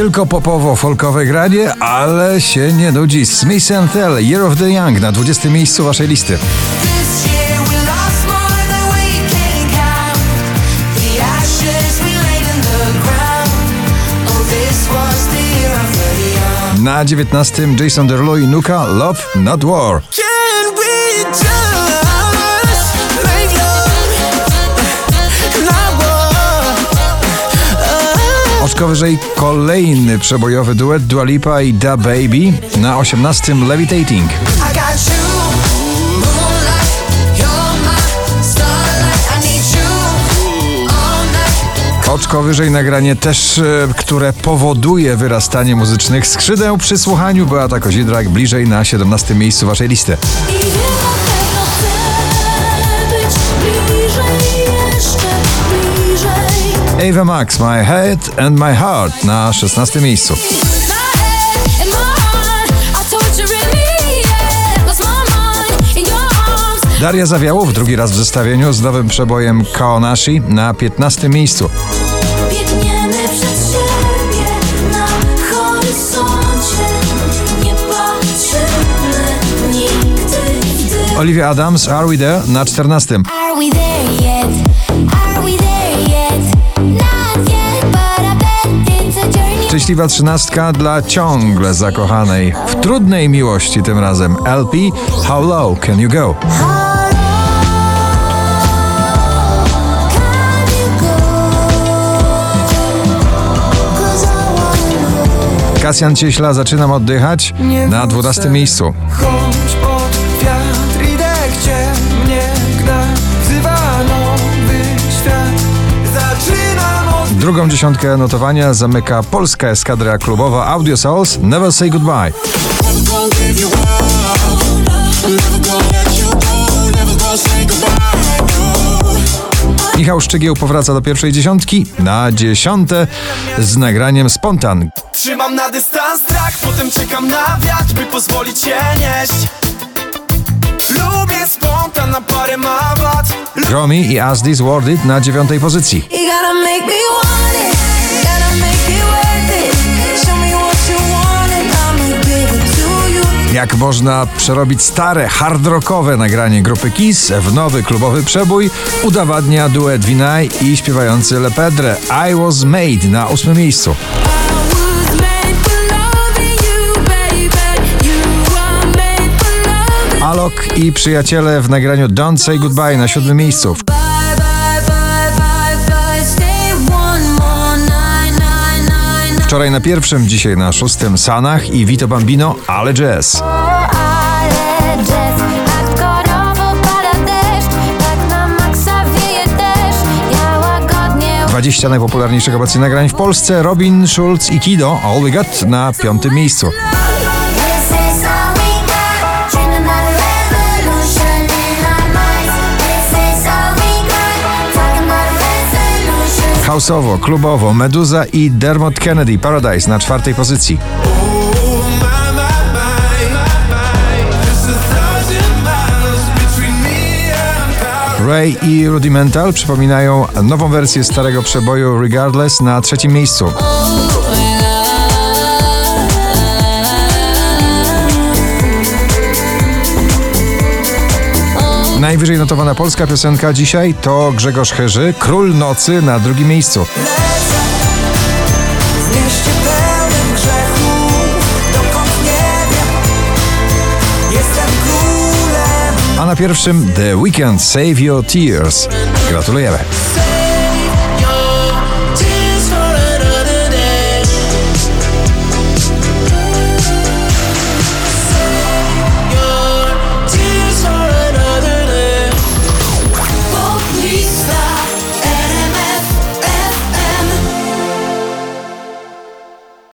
Tylko popowo-folkowe granie, ale się nie nudzi. Smith Tell, Year of the Young na 20 miejscu waszej listy. Oh. Na 19 Jason Derulo i Nuka, Love Not War. Oczko wyżej kolejny przebojowy duet Dua Lipa i Da Baby na 18 Levitating. Oczko wyżej nagranie też, e, które powoduje wyrastanie muzycznych skrzydeł przy słuchaniu Beata Kozidrak bliżej na 17 miejscu waszej listy. Ava Max, My Head and My Heart na 16 miejscu. Daria Zawiałow drugi raz w zestawieniu z nowym przebojem Kaonashi na 15 miejscu. Olivia Adams, Are We There na 14. Are we there yet? Szczęśliwa trzynastka dla ciągle zakochanej. W trudnej miłości tym razem. LP, How Low Can You Go? Kasjan Cieśla, zaczynam oddychać na 12 miejscu. Drugą dziesiątkę notowania zamyka polska eskadra klubowa Audio Souls Never Say Goodbye. Michał Szczygieł powraca do pierwszej dziesiątki na dziesiąte z nagraniem Spontan. Trzymam na dystans trak Potem czekam na wiatr, by pozwolić się nieść Lubię spontan, na parę ma wad Gromi i As This Worth It na dziewiątej pozycji. Jak można przerobić stare, hard rockowe nagranie grupy Kiss w nowy klubowy przebój, udowadnia duet Vinay i śpiewający Le Pedre I Was Made na ósmym miejscu. Alok i przyjaciele w nagraniu Don't Say Goodbye na siódmym miejscu. Wczoraj na pierwszym, dzisiaj na szóstym Sanach i Vito Bambino, ale jazz. Tak 20 najpopularniejszych obecnie nagrań w Polsce Robin, Schulz i Kido All We Got na piątym miejscu. Houseowo, klubowo, Meduza i Dermot Kennedy Paradise na czwartej pozycji. Ray i Rudimental przypominają nową wersję starego przeboju Regardless na trzecim miejscu. Najwyżej notowana polska piosenka dzisiaj to Grzegorz Herzy, Król Nocy na drugim miejscu. A na pierwszym The Weekend Save Your Tears. Gratulujemy.